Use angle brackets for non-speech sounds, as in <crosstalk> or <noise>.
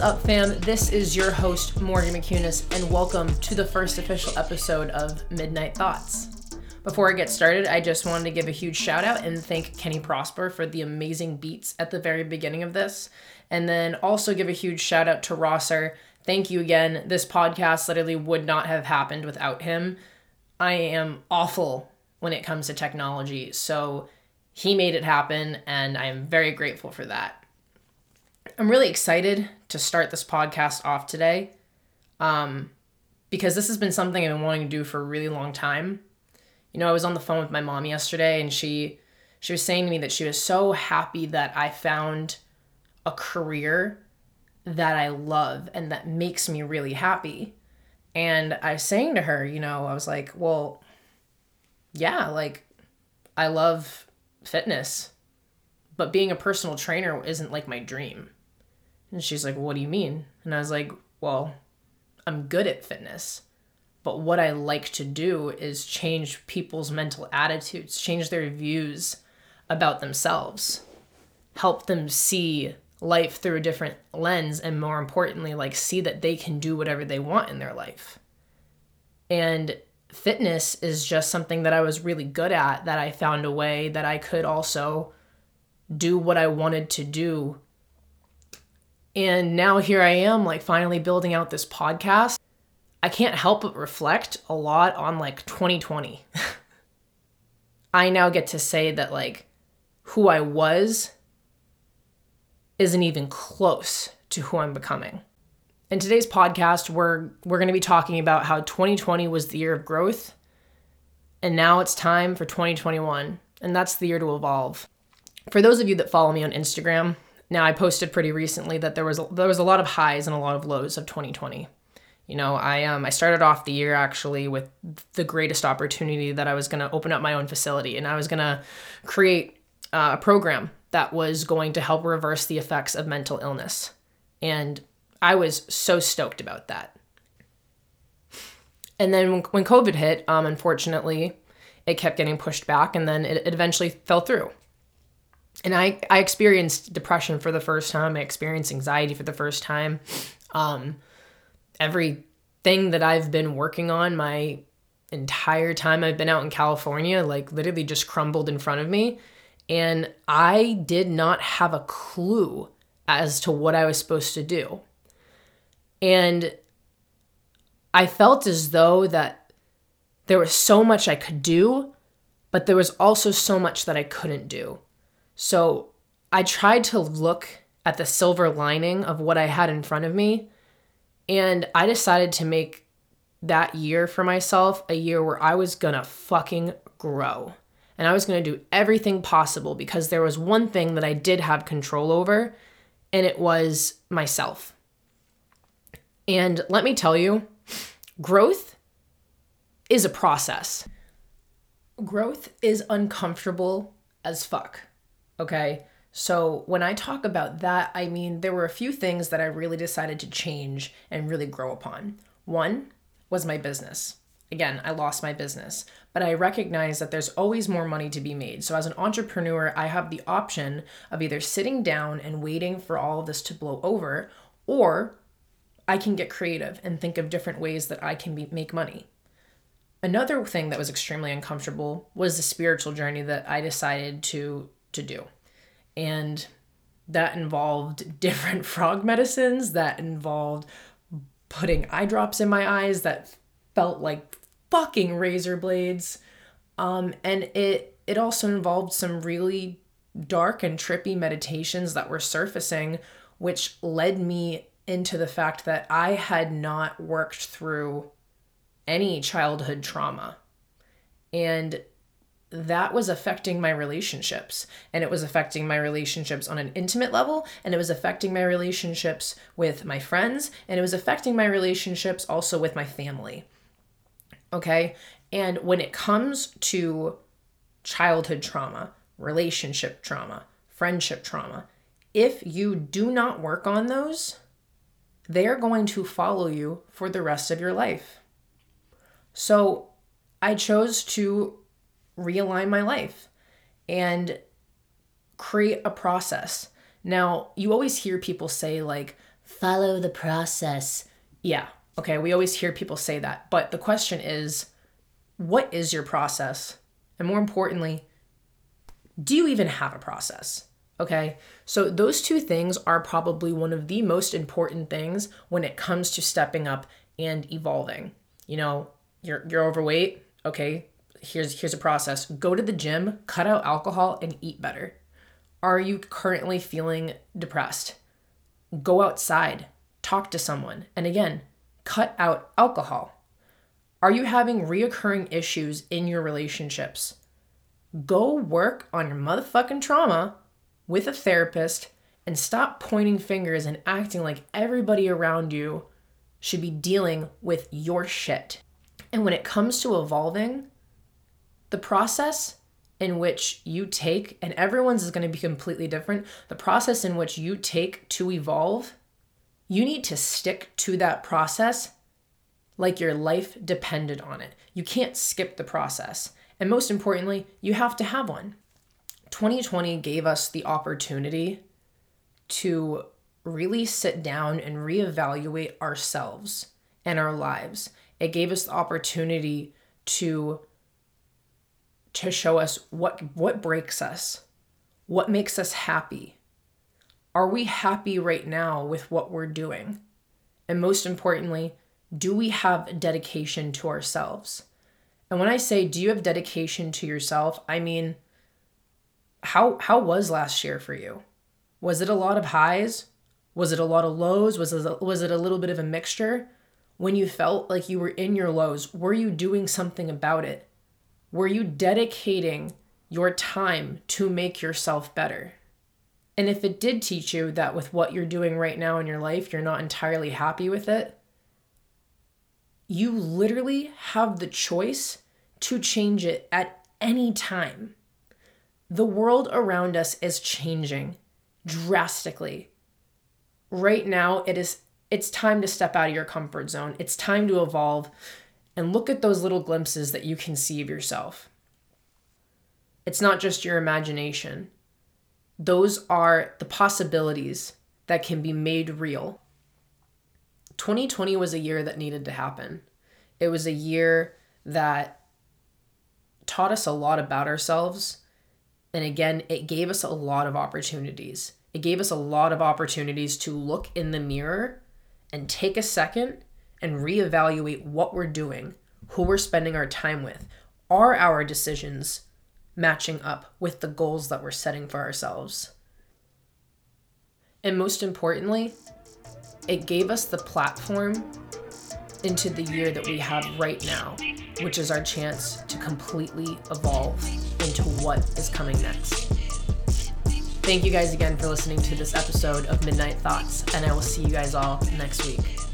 Up, fam? This is your host, Morgan McCunis, and welcome to the first official episode of Midnight Thoughts. Before I get started, I just wanted to give a huge shout out and thank Kenny Prosper for the amazing beats at the very beginning of this. And then also give a huge shout out to Rosser. Thank you again. This podcast literally would not have happened without him. I am awful when it comes to technology, so he made it happen, and I am very grateful for that. I'm really excited to start this podcast off today um, because this has been something I've been wanting to do for a really long time. You know, I was on the phone with my mom yesterday and she she was saying to me that she was so happy that I found a career that I love and that makes me really happy. And I was saying to her, you know, I was like, well, yeah, like I love fitness, but being a personal trainer isn't like my dream. And she's like, what do you mean? And I was like, well, I'm good at fitness. But what I like to do is change people's mental attitudes, change their views about themselves, help them see life through a different lens, and more importantly, like see that they can do whatever they want in their life. And fitness is just something that I was really good at, that I found a way that I could also do what I wanted to do. And now here I am, like finally building out this podcast I can't help but reflect a lot on like 2020. <laughs> I now get to say that like who I was isn't even close to who I'm becoming. In today's podcast, we're we're going to be talking about how 2020 was the year of growth and now it's time for 2021 and that's the year to evolve. For those of you that follow me on Instagram, now I posted pretty recently that there was a, there was a lot of highs and a lot of lows of 2020. You know, I um I started off the year actually with the greatest opportunity that I was going to open up my own facility and I was going to create uh, a program that was going to help reverse the effects of mental illness. And I was so stoked about that. And then when COVID hit, um, unfortunately, it kept getting pushed back and then it, it eventually fell through. And I, I experienced depression for the first time. I experienced anxiety for the first time. Um, everything that I've been working on my entire time I've been out in California, like literally just crumbled in front of me. And I did not have a clue as to what I was supposed to do. And I felt as though that there was so much I could do, but there was also so much that I couldn't do. So I tried to look at the silver lining of what I had in front of me and I decided to make that year for myself a year where I was gonna fucking grow. And I was gonna do everything possible because there was one thing that I did have control over, and it was myself. And let me tell you, growth is a process. Growth is uncomfortable as fuck, okay? So, when I talk about that, I mean there were a few things that I really decided to change and really grow upon. One was my business. Again, I lost my business, but I recognize that there's always more money to be made. So, as an entrepreneur, I have the option of either sitting down and waiting for all of this to blow over, or I can get creative and think of different ways that I can be, make money. Another thing that was extremely uncomfortable was the spiritual journey that I decided to to do. And that involved <laughs> different frog medicines that involved putting eye drops in my eyes that felt like fucking razor blades. Um, and it it also involved some really dark and trippy meditations that were surfacing which led me into the fact that I had not worked through any childhood trauma. And that was affecting my relationships. And it was affecting my relationships on an intimate level and it was affecting my relationships with my friends and it was affecting my relationships also with my family. Okay? And when it comes to childhood trauma relationship trauma friendship trauma if you do not work on those they are going to follow you for the rest of your life. So i chose to realign my life and create a process. Now, you always hear people say, like, follow the process. Yeah. Okay. We always hear people say that. But the question is what is your process? And more importantly, do you even have a process? Okay. So those two things are probably one of the most important things when it comes to stepping up and evolving. You know, you're you're overweight, okay? Here's here's a process. Go to the gym, cut out alcohol and eat better. Are you currently feeling depressed? Go outside, talk to someone. And again, cut out alcohol. Are you having reoccurring issues in your relationships? Go work on your motherfucking trauma with a therapist and stop pointing fingers and acting like everybody around you should be dealing with your shit. And when it comes to evolving, the process in which you take, and everyone's is going to be completely different, the process in which you take to evolve, you need to stick to that process like your life depended on it. You can't skip the process. And most importantly, you have to have one. 2020 gave us the opportunity to really sit down and reevaluate ourselves and our lives. It gave us the opportunity to to show us what what breaks us, what makes us happy. Are we happy right now with what we're doing? And most importantly, do we have dedication to ourselves? And when I say do you have dedication to yourself, I mean how how was last year for you? Was it a lot of highs? Was it a lot of lows? Was it a, was it a little bit of a mixture? When you felt like you were in your lows, were you doing something about it? Were you dedicating your time to make yourself better? And if it did teach you that with what you're doing right now in your life, you're not entirely happy with it, you literally have the choice to change it at any time. The world around us is changing drastically. Right now, it is it's time to step out of your comfort zone. It's time to evolve and look at those little glimpses that you can see of yourself. It's not just your imagination. Those are the possibilities that can be made real. 2020 was a year that needed to happen. It was a year that taught us a lot about ourselves. And again, it gave us a lot of opportunities. It gave us a lot of opportunities to look in the mirror and take a second and reevaluate what we're doing, who we're spending our time with. Are our decisions matching up with the goals that we're setting for ourselves? And most importantly, it gave us the platform into the year that we have right now, which is our chance to completely evolve into what is coming next. Thank you guys again for listening to this episode of Midnight Thoughts, and I will see you guys all next week.